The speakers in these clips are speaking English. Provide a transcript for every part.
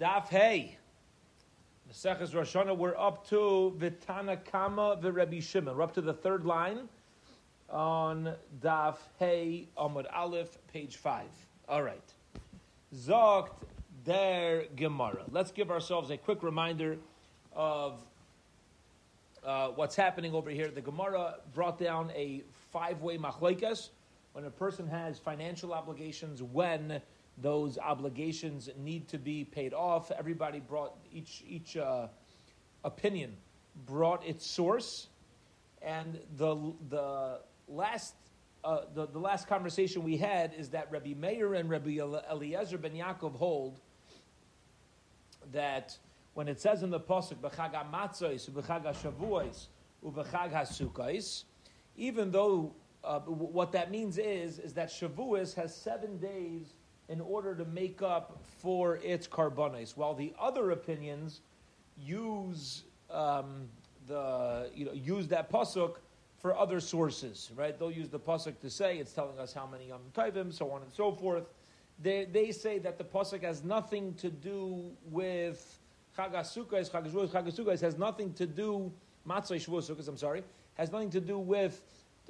Daf Hey. Maseches Rosh Hashanah, we're up to Vitana Kama Rebbe Shimon. We're up to the third line on Daf Hey Amud Aleph, page five. All right. Zogt der Gemara. Let's give ourselves a quick reminder of uh, what's happening over here. The Gemara brought down a five-way machlekes when a person has financial obligations, when those obligations need to be paid off. Everybody brought each each uh, opinion brought its source, and the the last. Uh, the, the last conversation we had is that Rabbi Meir and Rabbi Eliezer ben Yaakov hold that when it says in the pasuk b'chag hamatzos u'b'chag hashavuos u'b'chag hasukos, even though uh, what that means is is that Shavuos has seven days in order to make up for its carbonis, while the other opinions use um, the you know use that pasuk for other sources, right? They'll use the pasuk to say it's telling us how many yom tovim, so on and so forth. They, they say that the pasuk has nothing to do with Chagasukos, Chagashuos, Chagasukos has nothing to do Matzah Shavuos I'm sorry, has nothing to do with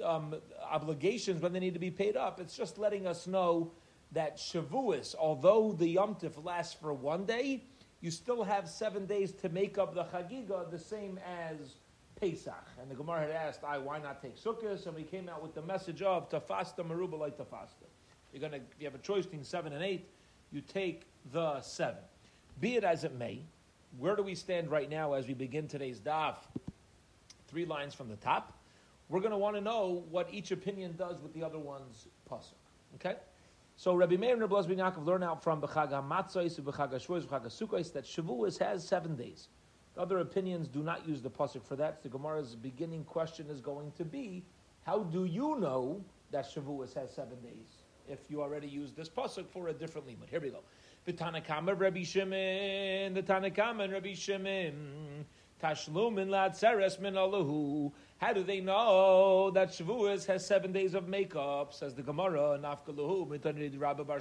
um, obligations when they need to be paid up. It's just letting us know that Shavuos, although the Yom Tif lasts for one day, you still have seven days to make up the Chagiga, the same as Pesach. And the Gemara had asked, I, why not take Sukkot? And we came out with the message of Tafasta Maruba like Tafasta. You're gonna, you have a choice between seven and eight, you take the seven. Be it as it may, where do we stand right now as we begin today's daf? Three lines from the top. We're going to want to know what each opinion does with the other one's pasuk. Okay? So Rabbi Meir and Rabbi Lezbi Yaakov learn out from B'chag HaMatzos, B'chag HaShuos, B'chag HaSukkos that Shavuos has seven days. The other opinions do not use the pasuk for that. The Gemara's beginning question is going to be, how do you know that Shavuos has seven days? If you already used this pasuk for a different limit. Here we go. The Tanakama Rabbi Shimon, the Tanakama and Rabbi Shimon, Tashlumin Latzeres Min Alahu. How do they know that Shavuos has seven days of makeup? Says the Gemara, Nafkalahu, Mitanid Rabbi Bar.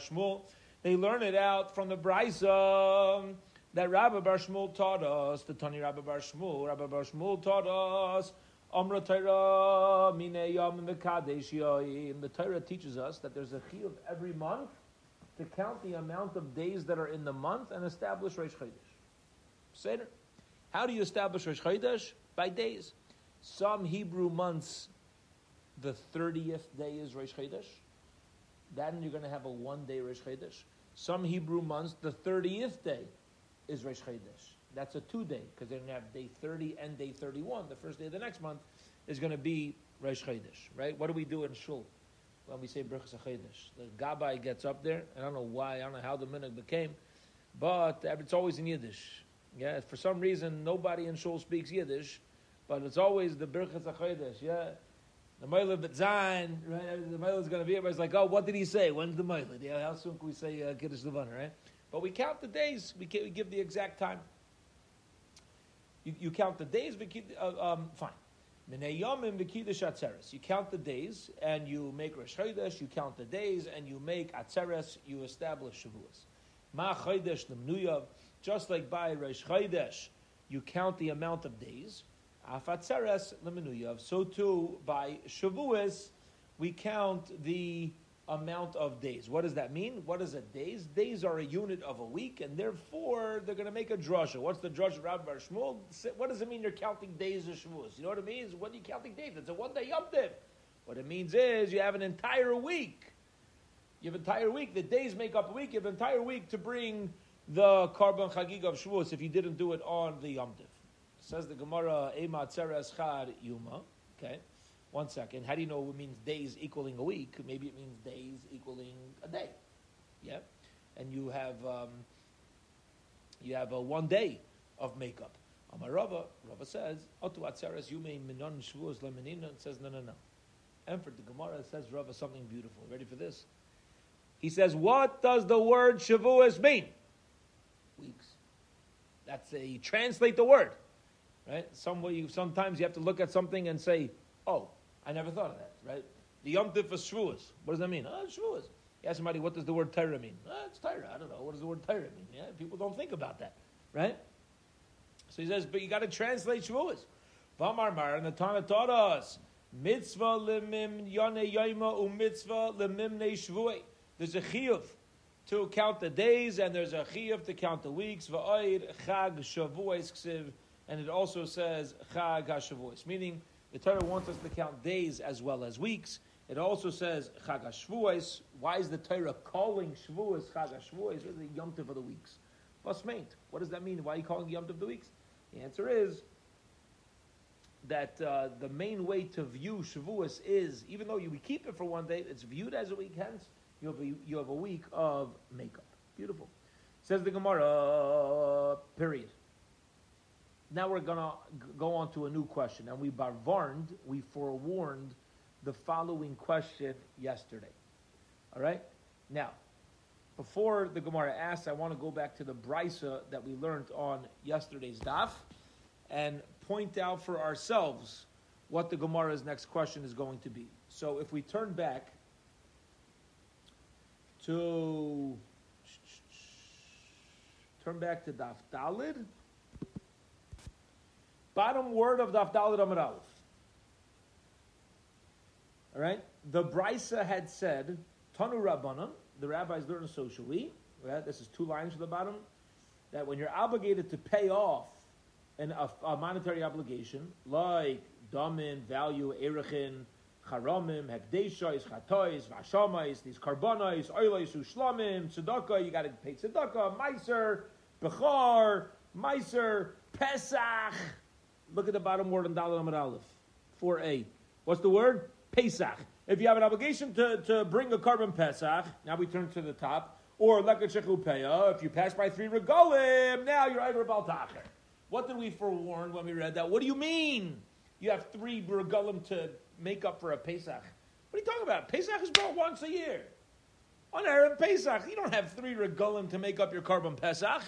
They learn it out from the Brisa that Rabbi Bar Shmuel taught us, the Tani Rabbi Bar Shmuel. Rabbi Bar Shmuel taught us, Amra Torah, Mine Yom Mekadesh. The Torah teaches us that there's a key of every month to count the amount of days that are in the month and establish Rosh Chodesh. Seder. How do you establish Rosh Chodesh? By days. Some Hebrew months, the 30th day is Rosh Chodesh. Then you're going to have a one day Rosh Chodesh. Some Hebrew months, the 30th day is Rosh Chodesh. That's a two day, because they're going to have day 30 and day 31. The first day of the next month is going to be Rosh Chodesh, right? What do we do in Shul? when we say Berachas HaChedesh. The Gabbai gets up there. I don't know why. I don't know how the minhag became, but it's always in Yiddish. Yeah, for some reason nobody in Shul speaks Yiddish, but it's always the Berachas HaChedesh. Yeah, the Meilah Betzayin, right? The Meilah is going to be. Everybody's like, oh, what did he say? When's the Meilah? Yeah, how soon can we say uh, Kiddush Levana, right? But we count the days. We, we give the exact time. You, you count the days. We keep, uh, um, fine. You count the days and you make Rosh Chodesh, you count the days and you make Atzeres, you establish Shavuos. Ma Chodesh just like by Rosh Chodesh, you count the amount of days. Af Atzeres so too by Shavuos, we count the amount of days. What does that mean? What is a days? Days are a unit of a week, and therefore they're going to make a drasha. What's the drasha Rabbi Bar Shmuel? What does it mean you're counting days of Shavuos? You know what it means? What are you counting days? It's a one day Yom Tiv. What it means is you have an entire week. You have an entire week. The days make up a week. You have an entire week to bring the carbon chagig of Shavuos if you didn't do it on the Yom Tiv. Says the Gemara, Ema Tzeres Chad Yuma. Okay. One second. How do you know it means days equaling a week? Maybe it means days equaling a day. Yeah, and you have um, you have a one day of makeup. Amar Rava, Rava says, "Otu atzeres yume minon shvuos lemenina." Says, "No, no, no." And for the Gemara, says Rava something beautiful. Ready for this? He says, "What does the word shavuos mean?" Weeks. That's a translate the word, right? Some way you, sometimes you have to look at something and say, "Oh, I never thought of that, right? The Yom Tif for Shavuos. What does that mean? Oh, Shavuos. You ask somebody, what does the word Torah mean? Uh, it's Torah. I don't know. What does the word Torah mean? Yeah, people don't think about that, right? So he says, but you got to translate Shavuos. Vamar Mar, and the Tana taught us, mitzvah lemim yane yaima u'mitzvah lemimne shvuei. There's a chiyuv to count the days, and there's a chiyuv to count the weeks. Va'oid chag shavuos ksiv, and it also says chag hashavuos, meaning the Torah wants us to count days as well as weeks. It also says Chag HaShavuos. Why is the Torah calling Shavuos Chag HaShavuos? Is the Yom Tov of the weeks? What's meant? What does that mean? Why are you calling Yom Tov the weeks? The answer is that uh, the main way to view Shavuos is, even though you, keep it for one day, it's viewed as a week. Hence, you have a, you have a week of makeup. Beautiful. Says the Gemara. Period. Now we're gonna go on to a new question, and we barvarned, we forewarned the following question yesterday. All right? Now, before the Gemara asks, I want to go back to the brisa that we learned on yesterday's daf and point out for ourselves what the Gemara's next question is going to be. So if we turn back to turn back to daf dalid, bottom word of daf dalid amar aleph. All right? The Brisa had said, Tanu Rabbanan, the rabbis learned socially, right? This is two lines from the bottom, that when you're obligated to pay off an, a, a monetary obligation, like damin, value, erechin, charamim, hekdeshais, chatois, vashamais, these karbonis, oilos, ushlamim, tzedakah, you got to pay tzedakah, meiser, bechar, meiser, pesach. Look at the bottom word in Dalit Amid Aleph, 4a. What's the word? Pesach. If you have an obligation to, to bring a carbon Pesach, now we turn to the top, or Lekach if you pass by three regalim, now you're over Baltacher. What did we forewarn when we read that? What do you mean you have three regalim to make up for a Pesach? What are you talking about? Pesach is brought once a year. On Erev Pesach, you don't have three regalim to make up your carbon Pesach.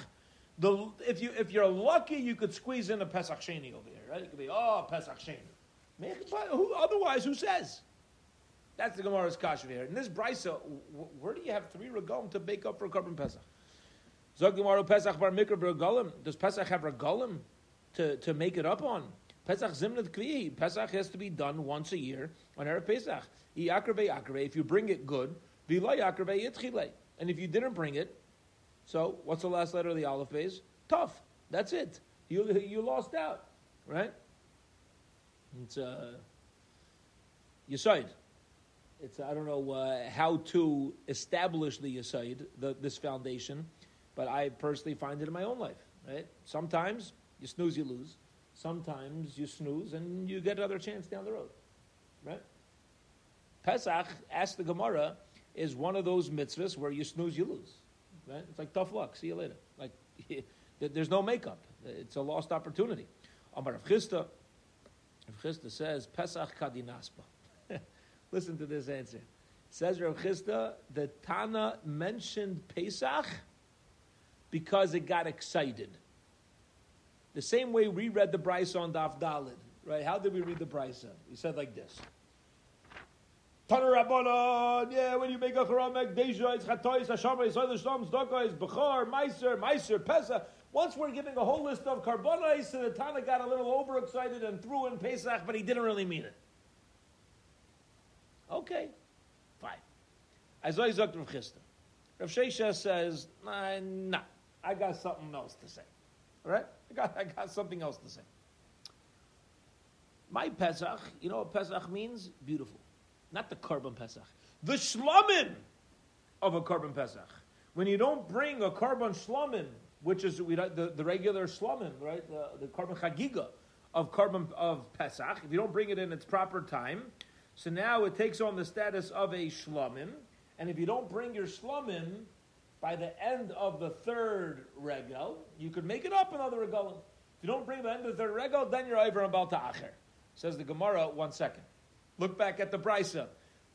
The, if, you, if you're lucky, you could squeeze in a Pesach Sheni over here, right? It could be, oh, Pesach Sheni. Who, otherwise, who says? That's the Gemara's kasha here. In this brisa, where do you have three regalim to bake up for a carbon pesach? Zog Gemara Pesach bar mikra regalim. Does Pesach have regalim to, to make it up on? Pesach zimnat kvi. Pesach has to be done once a year on erev Pesach. If you bring it good, and if you didn't bring it, so what's the last letter of the Aleph Beis? Tough. That's it. You you lost out, right? It's uh, Yisaid. It's I don't know uh, how to establish the Yisaid, the, this foundation, but I personally find it in my own life. Right? Sometimes you snooze, you lose. Sometimes you snooze and you get another chance down the road. Right? Pesach, ask the Gemara, is one of those mitzvahs where you snooze, you lose. Right? It's like tough luck. See you later. Like there's no makeup. It's a lost opportunity. Amar Rav Chisda, Rav Chisda says, Pesach kadinaspa. Listen to this answer. Says Rav Chisda, the Tana mentioned Pesach because it got excited. The same way we read the Brisa on Daf Dalid, right? How did we read the Brisa? We said like this. Yeah, when you make a it's Chatois, Yisrael, Shlom, Zdokah, Bechar, Meiser, Meiser, Pesach. Once we're giving a whole list of carbonais, so the Tana got a little overexcited and threw in Pesach, but he didn't really mean it. Okay, fine. Azoi Zokt Rav Chisda. Rav Shesha says, nah, nah, I got something else to say. All right? I got, I got something else to say. My Pesach, you know what Pesach means? Beautiful. Not the carbon Pesach. The shlomim of a carbon Pesach. When you don't bring a carbon shlomim which is the, the regular slumim, right? The, the carbon chagiga of carbon of Pesach. If you don't bring it in its proper time, so now it takes on the status of a shlomim. And if you don't bring your shlomim by the end of the third regal, you could make it up another regalim. If you don't bring the end of the third regal, then you're over about to acher. Says the Gemara. One second. Look back at the brisa.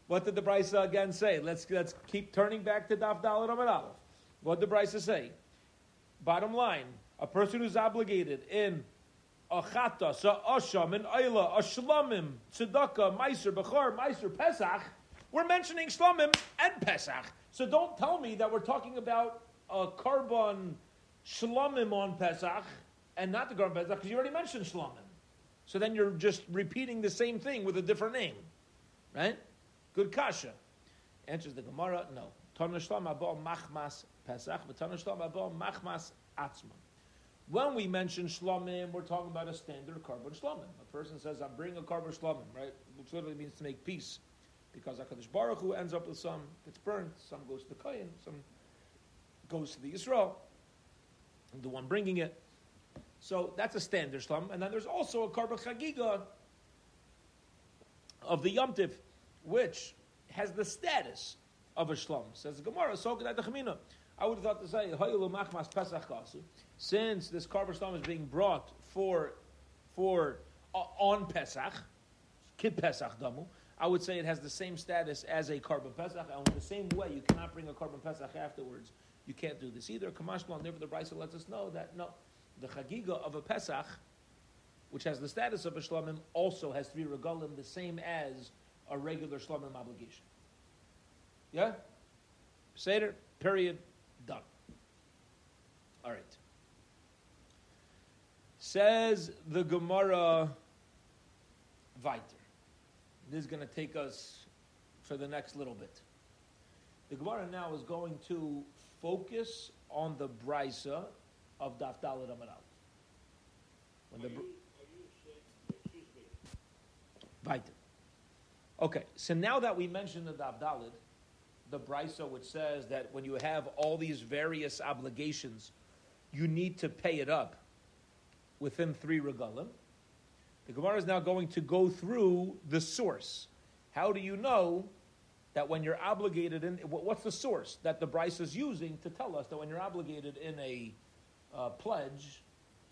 What did the brisa again say? Let's let's keep turning back to Daf Dalet Amid Aleph. What did the brisa say? Bottom line, a person who's obligated in a chata, asham, an ayla, a shlamim, tzedakah, meiser, bechar, meiser, pesach, we're mentioning shlamim and pesach. So don't tell me that we're talking about a carbon shlamim on Pesach and not the carbon Pesach because you already mentioned shlamim. So then you're just repeating the same thing with a different name, right? Good kasha. Answers the Gemara, no. When we mention shlamim, we're talking about a standard carbon shlamim. A person says, I'm bringing a carbon shlamim, right? Which literally means to make peace. Because HaKadosh Baruch Hu ends up with some gets burned, some goes to the Kayan, some goes to the Yisrael, the one bringing it. So that's a standard shlam. And then there's also a carbon chagiga of the Yomtiv, which has the status of a shlam. Says Gemara, so the I would have thought to say. Since this carbon shlam is being brought for, for uh, on Pesach, kid Pesach damu, I would say it has the same status as a carbon Pesach. And in the same way, you cannot bring a carbon Pesach afterwards. You can't do this either. Kamashmal, never the Brisa lets us know that no, the chagiga of a Pesach, which has the status of a shlamim, also has three regalim, the same as a regular shlamim obligation. Yeah? Seder, period, done. All right. Says the Gemara weiter. This is going to take us for the next little bit. The Gemara now is going to focus on the brisa of Daf Dalet Amar When the. Okay, so now that we mentioned the Daf Dalet, the brisa which says that when you have all these various obligations, you need to pay it up within three regalim. The Gemara is now going to go through the source. How do you know that when you're obligated in what's the source that the Brisa is using to tell us that when you're obligated in a uh, pledge,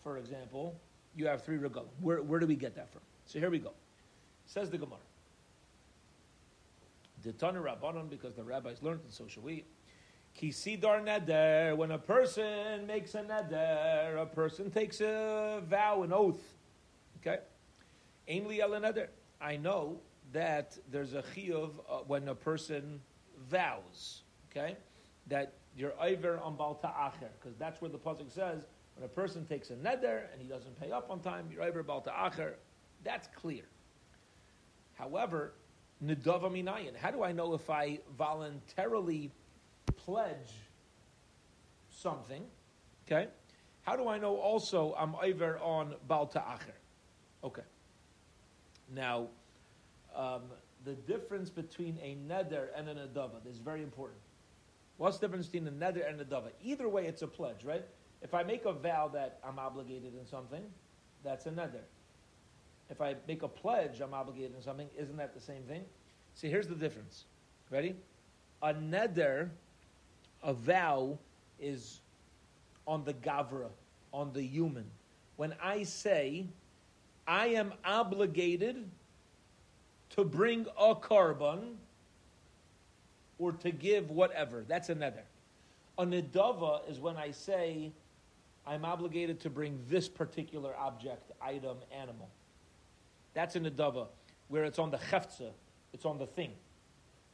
for example, you have three regalim. Where, where do we get that from? So here we go. Says the Gemara. The Tana Rabbanon, because the rabbis learned, and so shall we. Kisidar neder, when a person makes a neder, a person takes a vow, an oath. Okay? Ainli neder. I know that there's a chiyuv uh, when a person vows. Okay? That you're over on balta acher, because that's where the pasuk says when a person takes a neder and he doesn't pay up on time, you're over balta acher. That's clear. However, nedava minayin. How do I know if I voluntarily pledge something? Okay. How do I know also I'm over on balta acher? Okay. Now, um, the difference between a neder and an adava is very important. What's the difference between a neder and a dava? Either way, it's a pledge, right? If I make a vow that I'm obligated in something, that's a neder. If I make a pledge I'm obligated in something, isn't that the same thing? See, here's the difference. Ready? A neder, a vow, is on the gavra, on the human. When I say, I am obligated to bring a carbon or to give whatever. That's another. A nedava is when I say I'm obligated to bring this particular object, item, animal. That's a nedava, where it's on the cheftza, it's on the thing.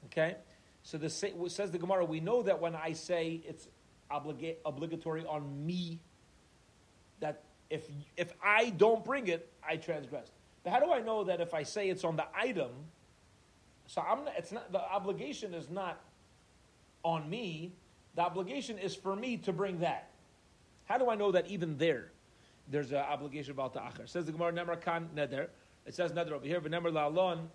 Okay? So the says the Gemara, we know that when I say it's obliga- obligatory on me, that if if I don't bring it, I transgress. But how do I know that if I say it's on the item, so I'm not, it's not the obligation is not on me. The obligation is for me to bring that. How do I know that even there, there's an obligation about the acher? Says the Gemara Nemar Kan Neder. It says Neder over here, Nemar La'alon,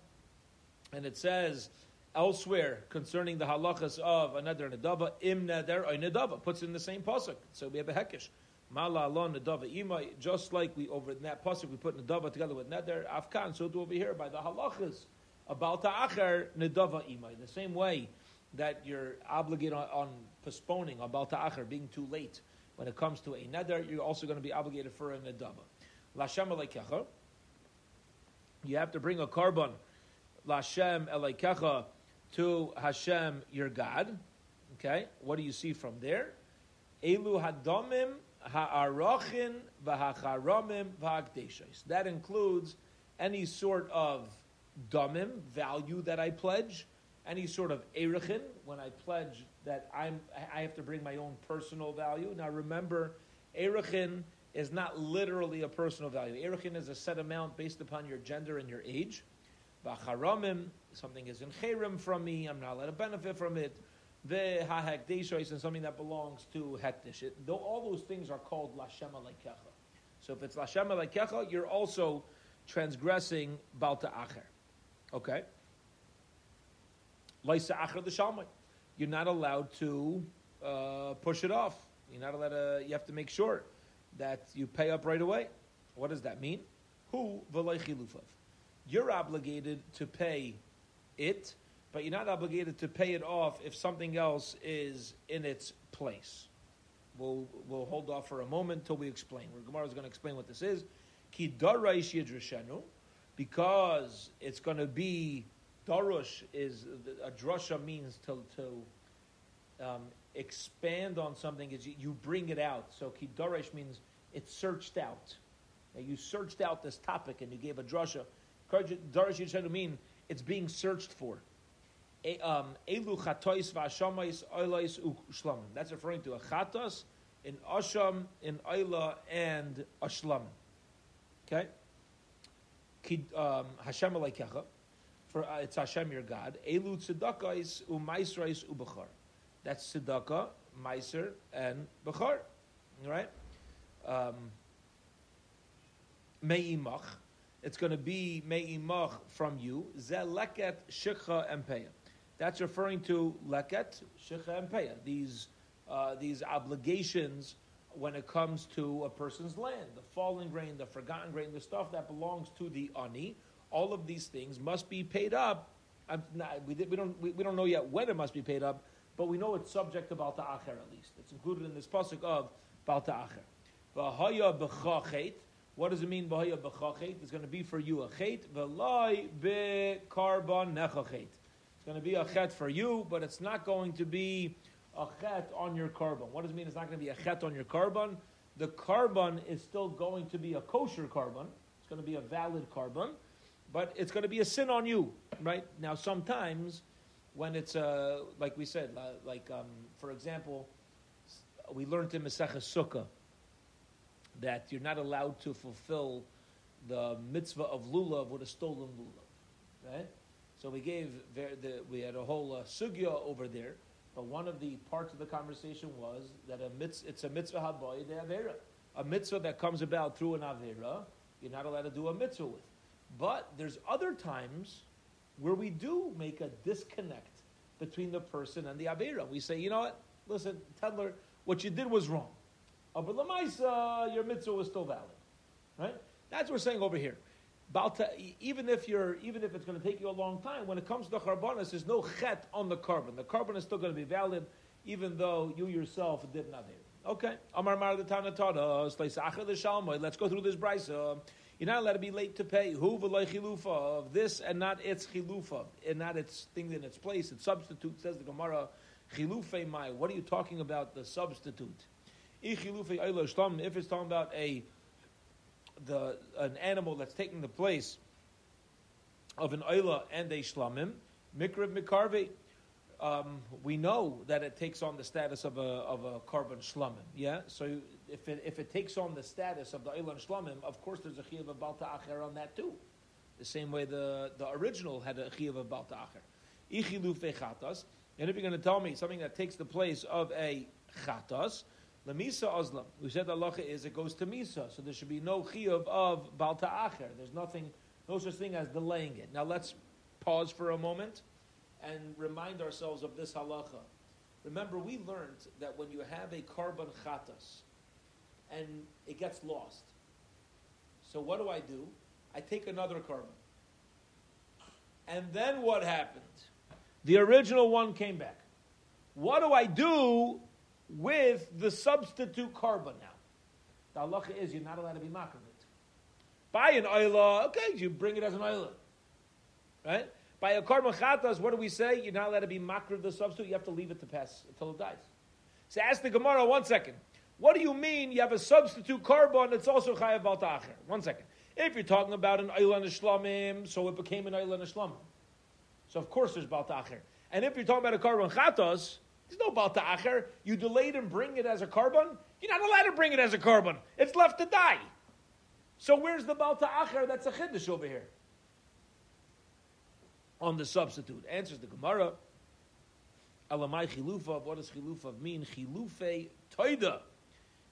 and it says elsewhere concerning the halachas of a Neder and a Dava, Im Neder or Nedava, puts in the same pasuk. So we have a hekish. Mala alon nedava ima, just like we over in that pasuk we put nedava together with neder afkan. So do over here by the halachas about ta'acher nedava imay. The same way that you're obligated on, on postponing about ta'acher, being too late. When it comes to a neder, you're also going to be obligated for a nedava. Lashem aleikecha. You have to bring a carbon. Lashem aleikecha to Hashem your God. Okay, what do you see from there? Elu hadomim ha'arochin v'hacharamim v'hakdeshos. That includes any sort of damim, value that I pledge, any sort of erichin, when I pledge that I'm, I have to bring my own personal value. Now remember, Erechin is not literally a personal value. Erechin is a set amount based upon your gender and your age. Vacharamim, something is in Cherim from me, I'm not allowed to benefit from it. The Hahakdeshois and something that belongs to Hektish. Though all those things are called Lashem Alekecha. So if it's Lashem Alekecha, you're also transgressing Balta Acher. Okay? Laisa Acher the. You're not allowed to uh, push it off. You're not allowed to, you have to make sure that you pay up right away. What does that mean? Who v'loichilufav. You're obligated to pay it, but you're not obligated to pay it off if something else is in its place. We'll, we'll hold off for a moment until we explain. Where Gemara is going to explain what this is. Ki yidrashenu, because it's going to be darush is a drasha means to to um, expand on something is you, bring it out. So ki means it's searched out. Now, you searched out this topic and you gave a drasha. Darash yidrashenu mean it's being searched for. Um, elu chatois v'ashamais oilais u'shlamim. That's referring to a chatos in asham, in oila, and ashlam. Okay? Um, Hashem aleikecha. For uh, it's Hashem your God. Elu tzedakais u'maisrais u'bechar. That's tzedakah, meiser, and bechar. All right? Um, me'imach. It's going to be me'imach from you. Ze leket, shikha, peah. That's referring to leket, shikha, peah. These, uh, these obligations when it comes to a person's land. The fallen grain, the forgotten grain, the stuff that belongs to the ani. All of these things must be paid up. Not, we, we, don't, we, we, don't know yet when it must be paid up, but we know it's subject to Balta Acher at least. It's included in this pasuk of Balta Acher. V'haya b'chachet. What does it mean, v'haya b'chachet? It's going to be for you a chet. V'lai b'karban nechachet. It's going to be a chet for you, but it's not going to be a chet on your carbon. What does it mean it's not going to be a chet on your carbon? The carbon is still going to be a kosher carbon. It's going to be a valid carbon, but it's going to be a sin on you, right? Now, sometimes when it's, uh, like we said, like, um, for example, we learned in Masechah Sukkah that you're not allowed to fulfill the mitzvah of lulav with a stolen lulav, right? So we gave, the, we had a whole uh, sugya over there but one of the parts of the conversation was that a mitzvah, it's a mitzvah haboy de avera. A mitzvah that comes about through an avera, you're not allowed to do a mitzvah with. But there's other times where we do make a disconnect between the person and the avera. We say, you know what? Listen, Tedler, what you did was wrong. Oh, but lamaisa, your mitzvah was still valid, right? That's what we're saying over here. Even if you're, even if it's going to take you a long time, when it comes to the karbanis, there's no chet on the carbon. The carbon is still going to be valid, even though you yourself did nothing. Okay, Amar Mar the Tanatados, Let's go through this brisa. You're not allowed to be late to pay. Who chilufa of this and not its chilufa, and not its thing in its place. Its substitute says the Gemara. Chilufe mai. What are you talking about? The substitute. If it's talking about a the an animal that's taking the place of an oila and a shlamim, mikrib mikarve, um, we know that it takes on the status of a of a korban shlamim. Yeah, so if it if it takes on the status of the oila and shlamim, of course there's a chiyuv of balta acher on that too. The same way the the original had a chiyuv of balta acher. Ichilu fechatas. And if you're going to tell me something that takes the place of a chatas, the Misa Oslam. We said the halacha is it goes to Misa, so there should be no chiyuv of Balta Acher. There's nothing, no such thing as delaying it. Now let's pause for a moment and remind ourselves of this halacha. Remember, we learned that when you have a carbon chatas and it gets lost, so what do I do? I take another carbon. And then what happened? The original one came back. What do I do with the substitute carbon now. The halacha is you're not allowed to be makar it. Buy an oila, okay, you bring it as an oila. Right? By a korban chatas, what do we say? You're not allowed to be makar the substitute. You have to leave it to pass until it dies. So ask the Gemara one second. What do you mean you have a substitute carbon that's also chayav al One second. If you're talking about an oila a so it became an oila a. So of course there's bal And if you're talking about a carbon chatas, There's no balta acher. You delayed and bring it as a carbon. You're not allowed to bring it as a carbon. It's left to die. So where's the balta acher? That's a chiddush over here. On the substitute, answers the Gemara. Alamai chilufa. What does chilufa mean? Chilufe toida.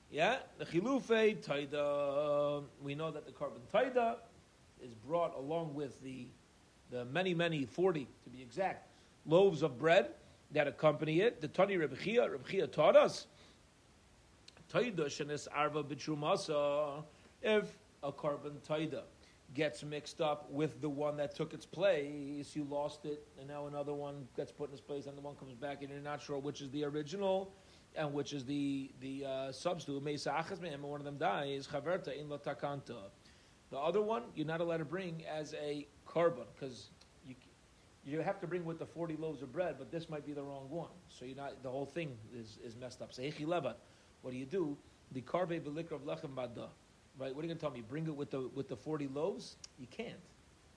Yeah, the chilufe taida. We know that the carbon taida is brought along with the the many many forty to be exact loaves of bread that accompany it. The Tani Rebbe Chia, Rebbe Chia taught us taida shenis arva b'trumasa. If a carbon taida gets mixed up with the one that took its place, you lost it, and now another one gets put in its place, and the one comes back, and you're not sure which is the original and which is the the uh, substitute. And one of them dies. Chaverta in takanta. The other one you're not allowed to bring as a carbon because you have to bring with the forty loaves of bread, but this might be the wrong one. So you're not the whole thing is, is messed up. Levat. What do you do? The karve belikra of lechem bada. Right? What are you going to tell me? Bring it with the with the forty loaves? You can't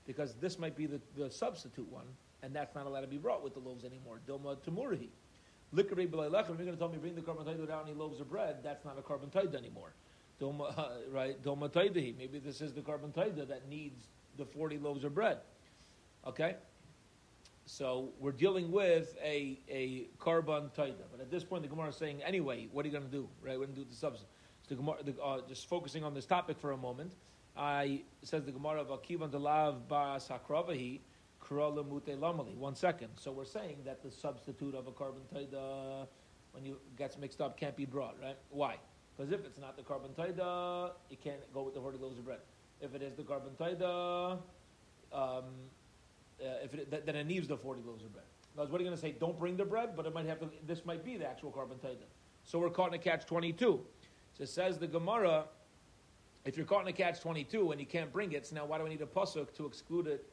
because this might be the, the substitute one, and that's not allowed to be brought with the loaves anymore. Dilma tamurahi. Likari b'leilechem, if you're going to tell me bring the carbon taida without any loaves of bread, that's not a carbon anymore. Doma, uh, right? Doma taidahi. Maybe this is the carbon that needs the 40 loaves of bread. Okay? So we're dealing with a, a carbon taida. But at this point, the Gemara is saying, anyway, what are you going to do? Right? We're going to do the substance. So the Gemara, the, uh, just focusing on this topic for a moment, I says the Gemara of Akivan Delav Bas Hakravahi, one second. So we're saying that the substitute of a carbon taida, when you gets mixed up, can't be brought, right? Why? Because if it's not the carbon taida, you can't go with the 40 loaves of bread. If it is the carbon taida, um, uh, if it, then it needs the 40 loaves of bread. Because what are you going to say? Don't bring the bread, but it might have to, this might be the actual carbon taida. So we're caught in a catch 22. So it says the Gemara, if you're caught in a catch 22 and you can't bring it, so now why do I need a pasuk to exclude it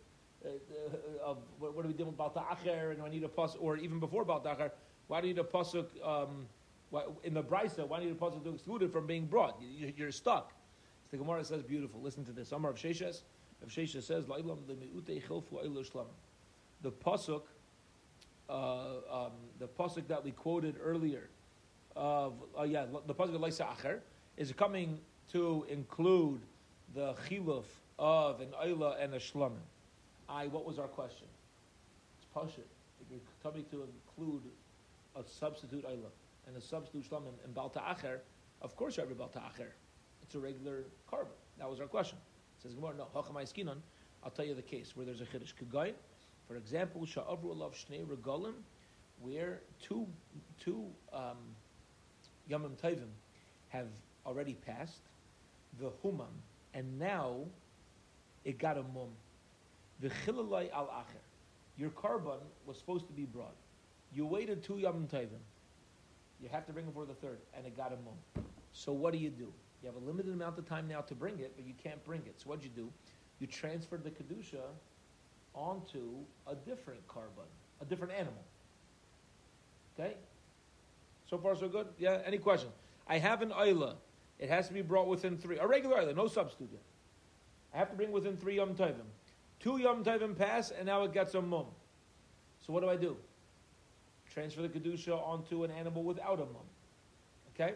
uh, uh, of what, what, are we doing about the acher, and do I need a pasuk, or even before about the acher, why do you need a pasuk um, in the brisa? Why do you need a pasuk to exclude it from being brought? You, are stuck. So the Gemara says, beautiful. Listen to this. Amar Rav Sheshes. Rav Sheshes says, the pasuk, uh, um, the pasuk that we quoted earlier, of uh, yeah, the pasuk of Laisa Acher is coming to include the chiluf of an oila and a shlamim. I, what was our question? It's Pashit. If you're coming to include a substitute Ayla and a substitute Shlam and, Balta Acher, of course you have a Balta Acher. It's a regular carbon. That was our question. Says Gemara, no, I'll tell you the case where there's a Chiddush. Kagay, for example, Sha'avru Alav Shnei Regalim, where two, two um, Yamim Tavim have already passed, the Humam, and now it got a mum. V'chilalai al acher. Your carbon was supposed to be brought. You waited two Yom Tovim. You have to bring it for the third, and it got a mum. So what do you do? You have a limited amount of time now to bring it, but you can't bring it. So what do you do? You transfer the kedusha onto a different carbon, a different animal. Okay. So far, so good. Yeah. Any questions? I have an oila. It has to be brought within three. A regular oila, no substitute. Yet. I have to bring within three yom tovim. Two Yom Tovim pass, and now it gets a mum. So what do I do? Transfer the Kedusha onto an animal without a mum. Okay?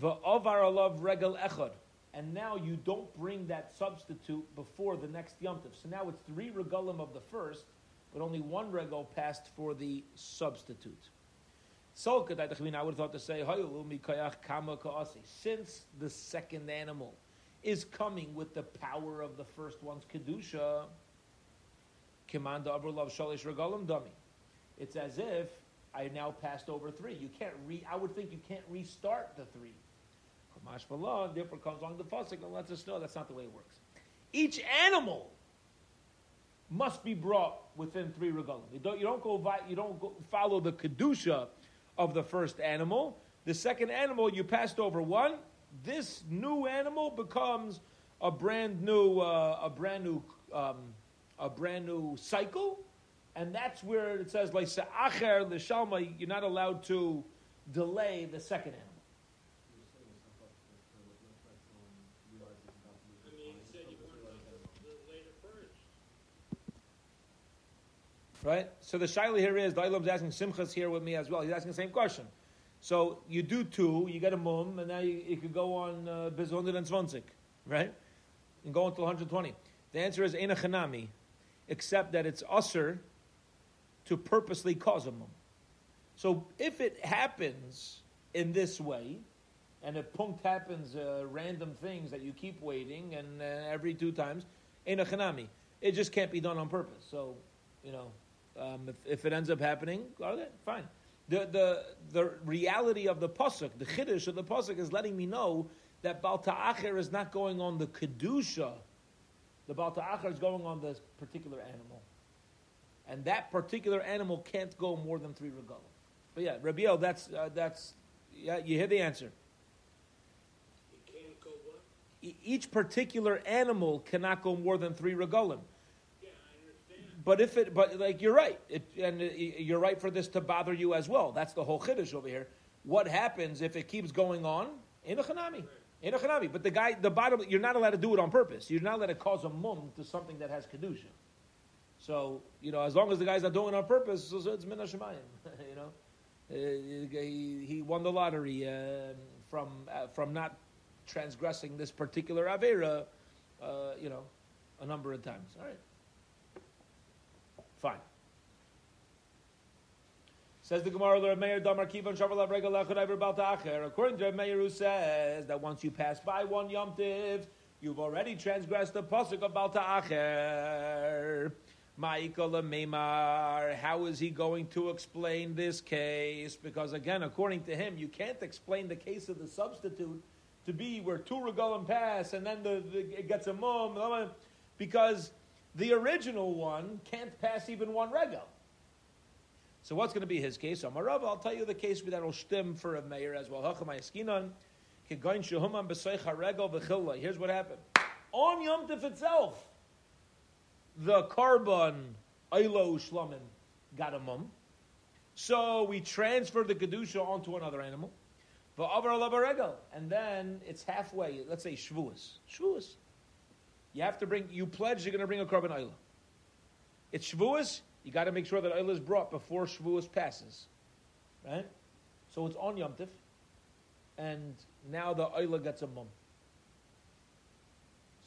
Va'avar alav regal echad. And now you don't bring that substitute before the next yomtiv. So now it's three regalim of the first, but only one regal passed for the substitute. So I would have thought to say, since the second animal is coming with the power of the first one's kedusha. Kimanda Abrulav Shalish Regalim Dummy. It's as if I now passed over three. You can't re. I would think you can't restart the three. Malah, therefore comes along the Fasik and lets us know that's not the way it works. Each animal must be brought within three regalim. You don't, you don't go you don't go follow the kedusha of the first animal. The second animal you passed over one, this new animal becomes a brand new, uh, a brand new, um, a brand new cycle, and that's where it says like se'acher l'shalma. You're not allowed to delay the second animal. Right? So the shaila here is, the Ilam's asking, Simcha's here with me as well. He's asking the same question. So you do two, you get a mum, and now you, you could go on uh, bis 120, right? And go until 120. The answer is Eina Chanami, except that it's usser to purposely cause a mum. So if it happens in this way, and if punct happens, uh, random things that you keep waiting, and uh, every two times, Eina Chanami, it just can't be done on purpose. So, you know, um, if, if it ends up happening, okay, fine. The, the, the reality of the pasuk, the chiddush of the pasuk, is letting me know that Bal Ta'acher is not going on the kedusha. The Bal Ta'acher is going on this particular animal, and that particular animal can't go more than three regalim. But yeah, Rabiel, that's uh, that's yeah, you hear the answer. It can't go what? E- each particular animal cannot go more than three regalim. Yeah, I understand. But if it, but like you're right, it, and uh, you're right for this to bother you as well. That's the whole chiddush over here. What happens if it keeps going on? In a chanami, in a chanami. But the guy, the bottom, you're not allowed to do it on purpose. You're not allowed to cause a mum to something that has kedusha. So you know, as long as the guy's not doing it on purpose, so, so it's min hashemayim. you know, uh, he, he won the lottery uh, from uh, from not transgressing this particular avera. Uh, you know, a number of times. All right. Fine. Says the Gemara, the Meir Damar Kivan According to Meir, who says that once you pass by one Yom Tiv, you've already transgressed the pasuk of Bal How is he going to explain this case? Because again, according to him, you can't explain the case of the substitute to be where two regalim pass and then the, the, it gets a mum, because the original one can't pass even one regal. So what's going to be his case? Amarav, I'll tell you the case with that will stem for a Meir as well. Here's what happened. On Yom Tif itself, the carbon Ilo Shlamim got a mum. So we transfer the Kedusha onto another animal. And then it's halfway, let's say Shavuos. Shavuos. You have to bring, you pledge you're going to bring a carbon Ilo. It's Shavuos, you got to make sure that Ilo is brought before Shavuos passes. Right? So it's on Yom Tif. And now the Ilo gets a mum.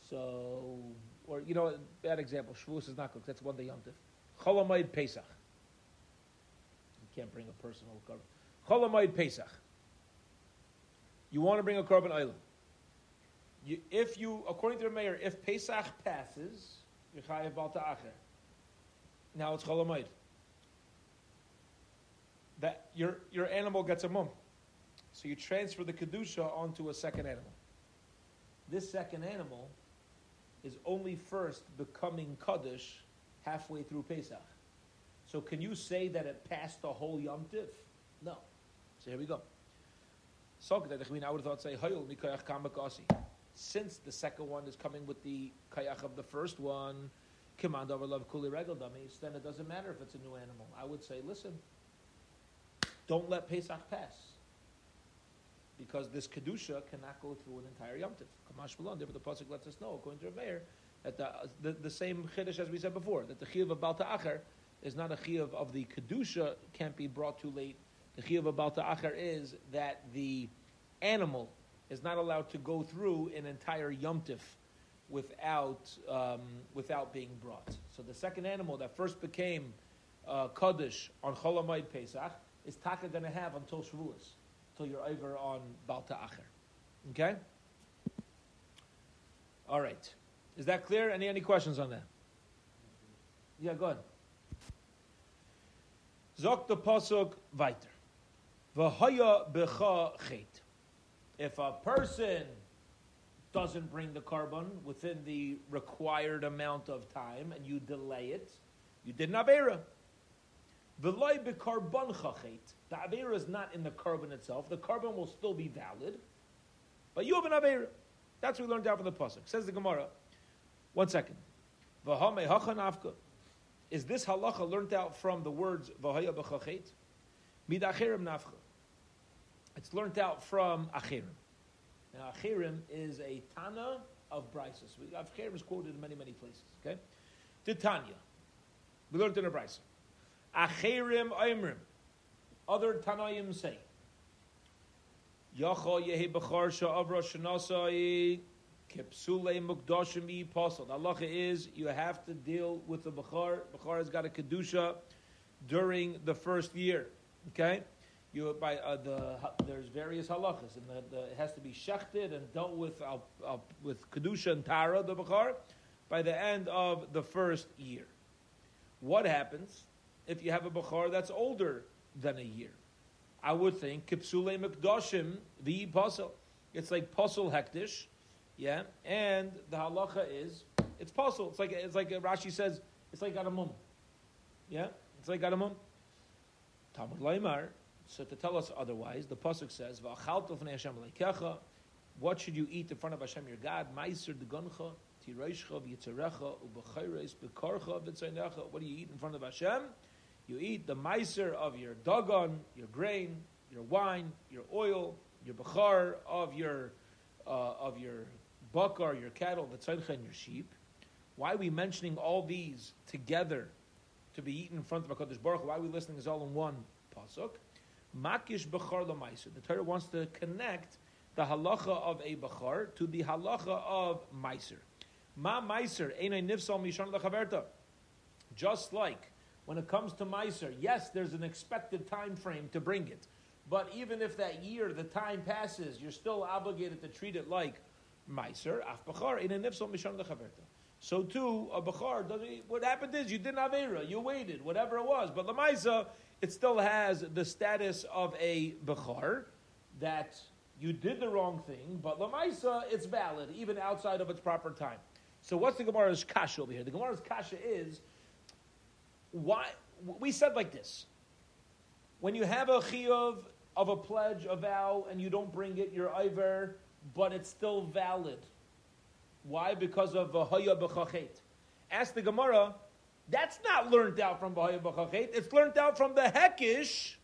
So, or, you know, bad example. Shavuos is not good. That's one day Yom Tif. Cholamayid Pesach. You can't bring a personal carbon. Cholamayid Pesach. You want to bring a carbon island. You, if you, according to the Meir, if Pesach passes, you're chayav bal ta'acher. Now it's cholamayid. That your your animal gets a mum, so you transfer the kedusha onto a second animal. This second animal is only first becoming kaddish halfway through Pesach. So can you say that it passed the whole Yom Tiv? No. So here we go. So I would have thought say. Since the second one is coming with the kayach of the first one, command over love kuli regal dummies, then it doesn't matter if it's a new animal. I would say, listen, don't let Pesach pass. Because this Kedusha cannot go through an entire Yom Tiv. Kamash Malon, therefore the Pasuk lets us know, according to Reveir, that the, the, the same Chiddush as we said before, that the Chiyav of Bal Ta'acher is not a Chiyav of the Kedusha, can't be brought too late. The Chiyav of Bal Ta'acher is that the animal is not allowed to go through an entire yomtiv without um, without being brought. So the second animal that first became uh, kaddish on Cholamayid Pesach is taka going to have until Shavuos, until you're over on Balta Acher. Okay. All right. Is that clear? Any any questions on that? Yeah, go ahead. Zok the pasuk weiter. V'haya becha chet if a person doesn't bring the carbon within the required amount of time and you delay it, you did an Avera. The carbon chachet. The Avera is not in the carbon itself. The carbon will still be valid, but you have an Avera. That's what we learned out from the Pasuk. Says the Gemara. One second. Is this halacha learned out from the words v'haya b'chachet? Midacherim nafcha. It's learnt out from Achirim. Now, Achirim is a Tana of Brises. Achirim is quoted in many, many places. Okay? Titania. We learned in a Brisa. Acherim Oimrim. Other Tanaim say. Yacha Yehi Bechar Sha'avra Shanasai Kipsule Mukdashim Yi Pasal. The halacha is you have to deal with the Bechar. Bechar has got a Kedusha during the first year. Okay? You, by uh, the there's various halachas, and the, the, it has to be shechted and dealt with uh, uh, with kedusha and tara the bechar by the end of the first year. What happens if you have a bechar that's older than a year? I would think kipsule mekdoshim the puzzle. It's like puzzle hektish, yeah. And the halacha is it's puzzle. It's like it's like Rashi says it's like adamum, yeah. It's like adamum. Talmud Laimar. So to tell us otherwise, the pasuk says, "V'achalto v'nei Hashem leikecha." What should you eat in front of Hashem your God? Meiser degoncha, tireishcha v'yitzerecha u'b'chayres b'karcha v'tzaynecha. What do you eat in front of Hashem? You eat the meiser of your dagon, your grain, your wine, your oil, your bechar of your uh, of your bakar, your cattle, the v'tzaynecha, and your sheep. Why are we mentioning all these together to be eaten in front of Hakadosh Baruch? Why are we listening as all in one pasuk? Makish bechar l'maiser. The Torah wants to connect the halacha of a bechar to the halacha of meiser. Ma meiser einay nifsal mishan lechaverta. Just like when it comes to meiser, yes, there's an expected time frame to bring it, but even if that year the time passes, you're still obligated to treat it like meiser. Af bechar einay nifsal mishan lechaverta. So too, a bechar. What happened is you didn't avera, you waited, whatever it was, but lemaisa it still has the status of a bechar that you did the wrong thing, but lemaisa it's valid even outside of its proper time. So what's the Gemara's kasha over here? The Gemara's kasha is why we said like this: when you have a chiyuv of a pledge, a vow, and you don't bring it, you're but it's still valid. Why? Because of a haya b'chachet. Ask the Gemara. That's not learned out from Bahaya B'chachet. It's learned out from the Hekish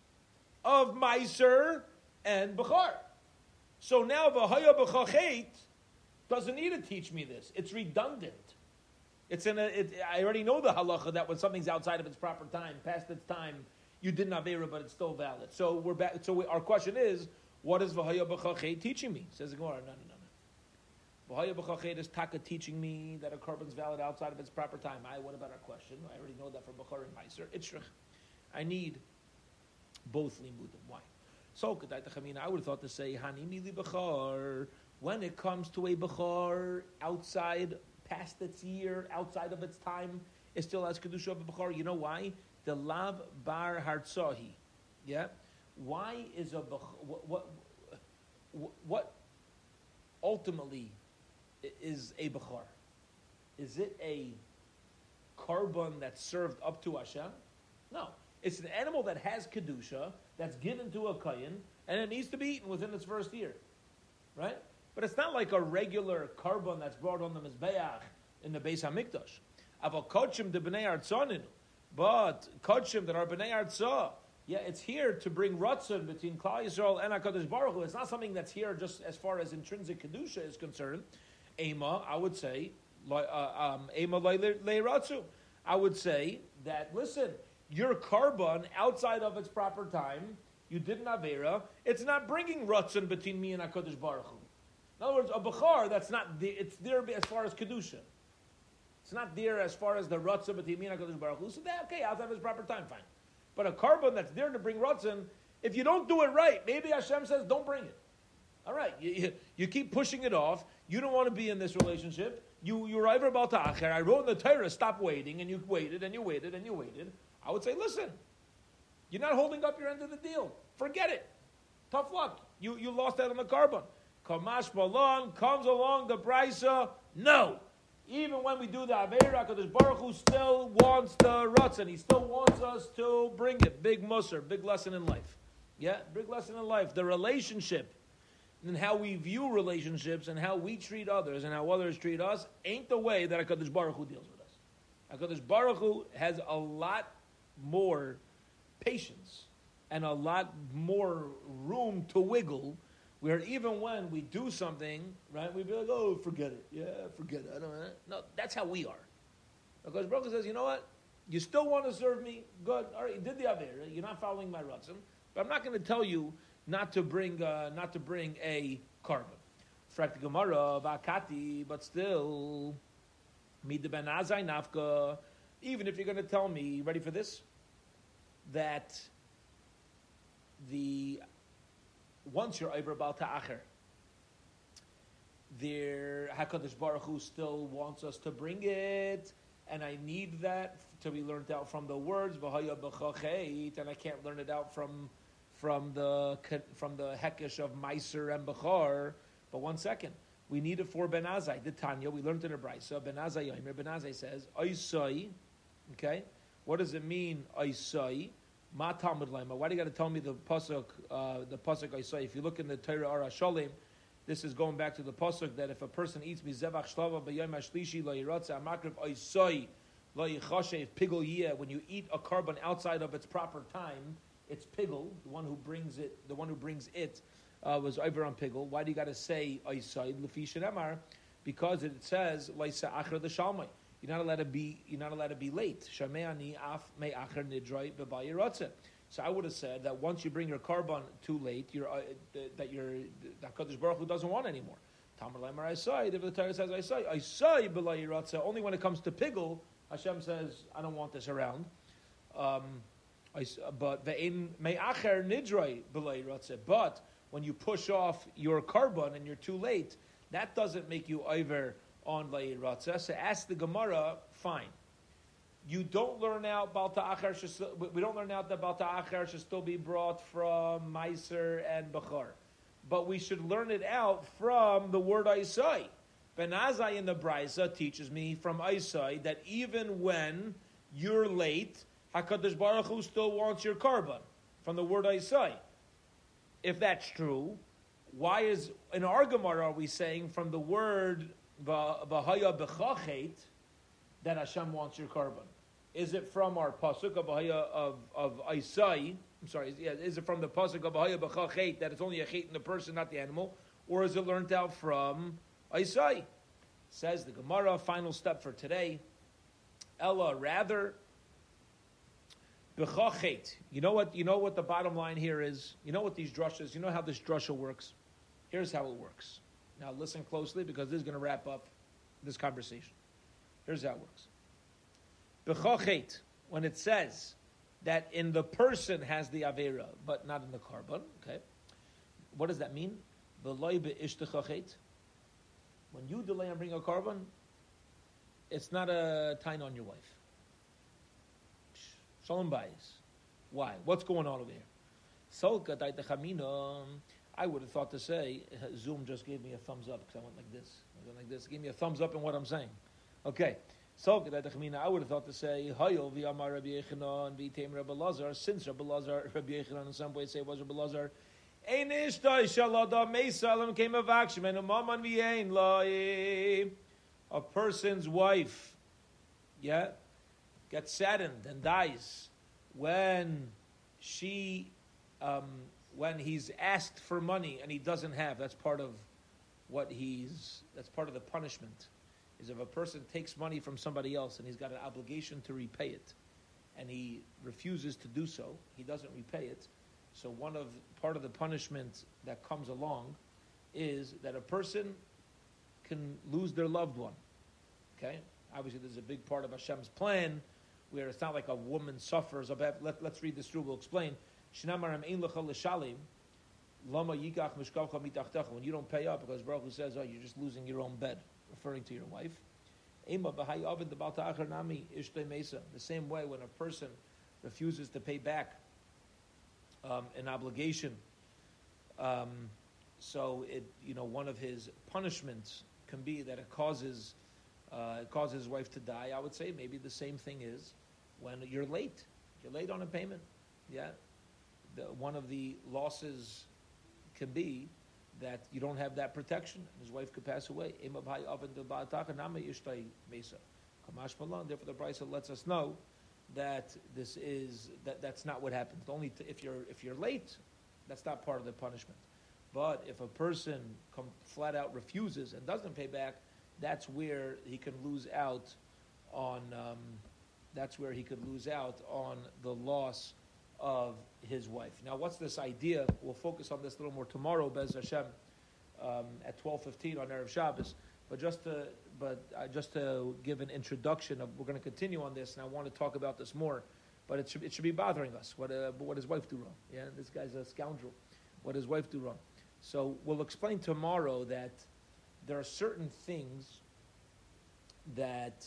of Meiser and Bechar. So now Bahaya B'chachet doesn't need to teach me this. It's redundant. It's in a, it, I already know the halacha that when something's outside of its proper time, past its time, you did not avera, but it's still valid. So we're back. So we, our question is, what is Vahaya B'chachet teaching me? Says the Gemara, no, no, no. no. V'haya b'chachet is taka teaching me that a korban's valid outside of its proper time. I, what about our question? I already know that from Bechar and Meiser. Itzrich. I need both limudim. Why? So, I would have thought to say, Hanimi li b'char, when it comes to a b'char outside, past its year, outside of its time, it still has kedusha b'char. You know why? The lav bar hartzahi. Yeah? Why is a what, what, what ultimately is a bechar? Is it a korban that's served up to Hashem? No. It's an animal that has kedusha, that's given to a kayin, and it needs to be eaten within its first year. Right? But it's not like a regular korban that's brought on the Mizbeach in the Beis HaMikdash. Aval kodshim de b'nei artzanin. But kodshim that are b'nei artzah, yeah, it's here to bring ratzon between Klal Yisrael and HaKadosh Baruch Hu. It's not something that's here just as far as intrinsic kedusha is concerned. Ema, I would say, uh, um, Ema leiratzu. I would say that listen, your korban outside of its proper time, you did an avera. It's not bringing ratzon between me and Hakadosh Baruch Hu. In other words, a bechar that's not there, it's there as far as kedusha. It's not there as far as the me and Hakadosh Baruch Hu. So okay, outside of its proper time, fine. But a korban that's there to bring ratzon, if you don't do it right, maybe Hashem says don't bring it. All right, you, you, you keep pushing it off. You don't want to be in this relationship. You, you're either about to acher. I wrote in the Torah, stop waiting, and you waited, and you waited, and you waited. I would say, listen, you're not holding up your end of the deal. Forget it. Tough luck. You, you lost out on the korban. Kamash Balon comes along the brisa. No. Even when we do the Aveira, Kadosh Baruch Hu still wants the ruts, and He still wants us to bring it. Big musser, big lesson in life. Yeah, big lesson in life. The relationship and how we view relationships and how we treat others and how others treat us ain't the way that HaKadosh Baruch Hu deals with us. HaKadosh Baruch Hu has a lot more patience and a lot more room to wiggle where even when we do something, right, We'd be like, oh, forget it. Yeah, forget it. I don't know. No, that's how we are. Because Hu says, you know what? You still want to serve me? Good. All right, you did the Avera. You're not following my Ratzim. But I'm not going to tell you not to bring, uh, not to bring a korban. Gemara, Vakati, but still, Mida Ben Azai Nafka, even if you're going to tell me, ready for this? That the, once you're over Bal Ta'acher, there Hakadosh Baruch Hu still wants us to bring it, and I need that to be learned out from the words and I can't learn it out from from the from the hekesh of Meiser and Bechar. But one second, we need it for Ben Azai. The Tanya we learned in a brisa. Ben Azai Yomer. Ben Azai says Oisai. Okay, what does it mean Oisai? Ma Talmud Lema. Why do you got to tell me the pasuk? Uh, the pasuk Oisai. If you look in the Torah Ara Sholem. This is going back to the pasuk that if a person eats mizevach shlava b'yom hashlishi lo yiratza amakriv oisoi lo yichashev pigul yeh. When you eat a korban outside of its proper time, it's pigul. The one who brings it, the one who brings it, uh, was over on pigul. Why do you got to say oisoi lefi shemar? Because it says loisa achra the shalmai. You're not allowed to be. You're not allowed to be late. So I would have said that once you bring your korban too late, you're, uh, that you're, that Kadosh Baruch Hu doesn't want anymore. Tamar Lemar I if the Torah says I saw I saw only when it comes to pigul, Hashem says I don't want this around. Um, I, but ve'in me'acher nidroi But when you push off your korban and you're too late, that doesn't make you over on la'iratza. So ask the Gemara, fine you don't learn out Bal Ta'acher, we don't learn out that Bal Ta'acher should still be brought from Meiser and Bachar. But we should learn it out from the word Isai. Ben Azai in the Brisa teaches me from Isai that even when you're late, HaKadosh Baruch Hu still wants your korban from the word Isai. If that's true, why is, in our Gemara are we saying from the word Bahaya Bechachet that Hashem wants your korban? Is it from our pasuk of of of Isai? I'm sorry. Yeah, is it from the pasuk of Ahaya b'chachet that it's only a chet in the person, not the animal, or is it learned out from Isai? Says the Gemara. Final step for today. Ella, rather. B'chachet. You know what? You know what the bottom line here is. You know what these drushes. You know how this drusha works. Here's how it works. Now listen closely because this is going to wrap up this conversation. Here's how it works. B'chochet, when it says that in the person has the avera, but not in the korban, okay? What does that mean? When you delay on bringing a korban, it's not a time on your wife. Shalom bayis. Why? What's going on over here? I would have thought to say, Zoom just gave me a thumbs up because I went like this. I went like this. Give me a thumbs up in what I'm saying. Okay. So I would have thought to say Hayol v'Amar Rabbi Yochanan v'Tem Rabbi Lazar. Since Rabbi Lazar, Rabbi Yochanan in some way say was Rabbi Lazar. Ein ishtai shalada meisalim came a vakshim and umaman v'yein loy. A person's wife, yeah, gets saddened and dies when she, um, when he's asked for money and he doesn't have. That's part of what he's. That's part of the punishment is if a person takes money from somebody else and he's got an obligation to repay it, and he refuses to do so, he doesn't repay it. So one of part of the punishment that comes along is that a person can lose their loved one. Okay, obviously there's a big part of Hashem's plan where it's not like a woman suffers. Let, us read this through. We'll explain. When you don't pay up, because Baruch Hu says, "Oh, you're just losing your own bed." referring to your wife. The same way when a person refuses to pay back um, an obligation, um, so it you know one of his punishments can be that it causes uh, it causes his wife to die. I would say maybe the same thing is when you're late. You're late on a payment. Yeah, the, one of the losses can be that you don't have that protection, and his wife could pass away. Therefore, the Brisa lets us know that this is that, that's not what happens. Only if you're if you're late, that's not part of the punishment. But if a person come, flat out refuses and doesn't pay back, that's where he can lose out on. Um, that's where he could lose out on the loss of his wife. Now, what's this idea? We'll focus on this a little more tomorrow, Bez Hashem, um, at twelve fifteen on erev Shabbos. But just to but uh, just to give an introduction of, we're going to continue on this, and I want to talk about this more. But it should, it should be bothering us. What uh, what his wife do wrong? Yeah, this guy's a scoundrel. What his wife do wrong? So we'll explain tomorrow that there are certain things that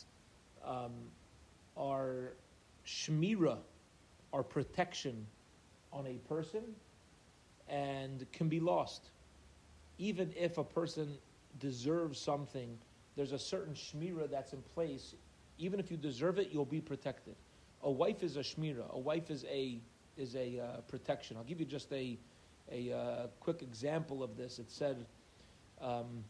um, are shmira, are protection on a person, and can be lost. Even if a person deserves something, there's a certain shmira that's in place. Even if you deserve it, you'll be protected. A wife is a shmira. A wife is a is a uh, protection. I'll give you just a a uh, quick example of this. It said. Um,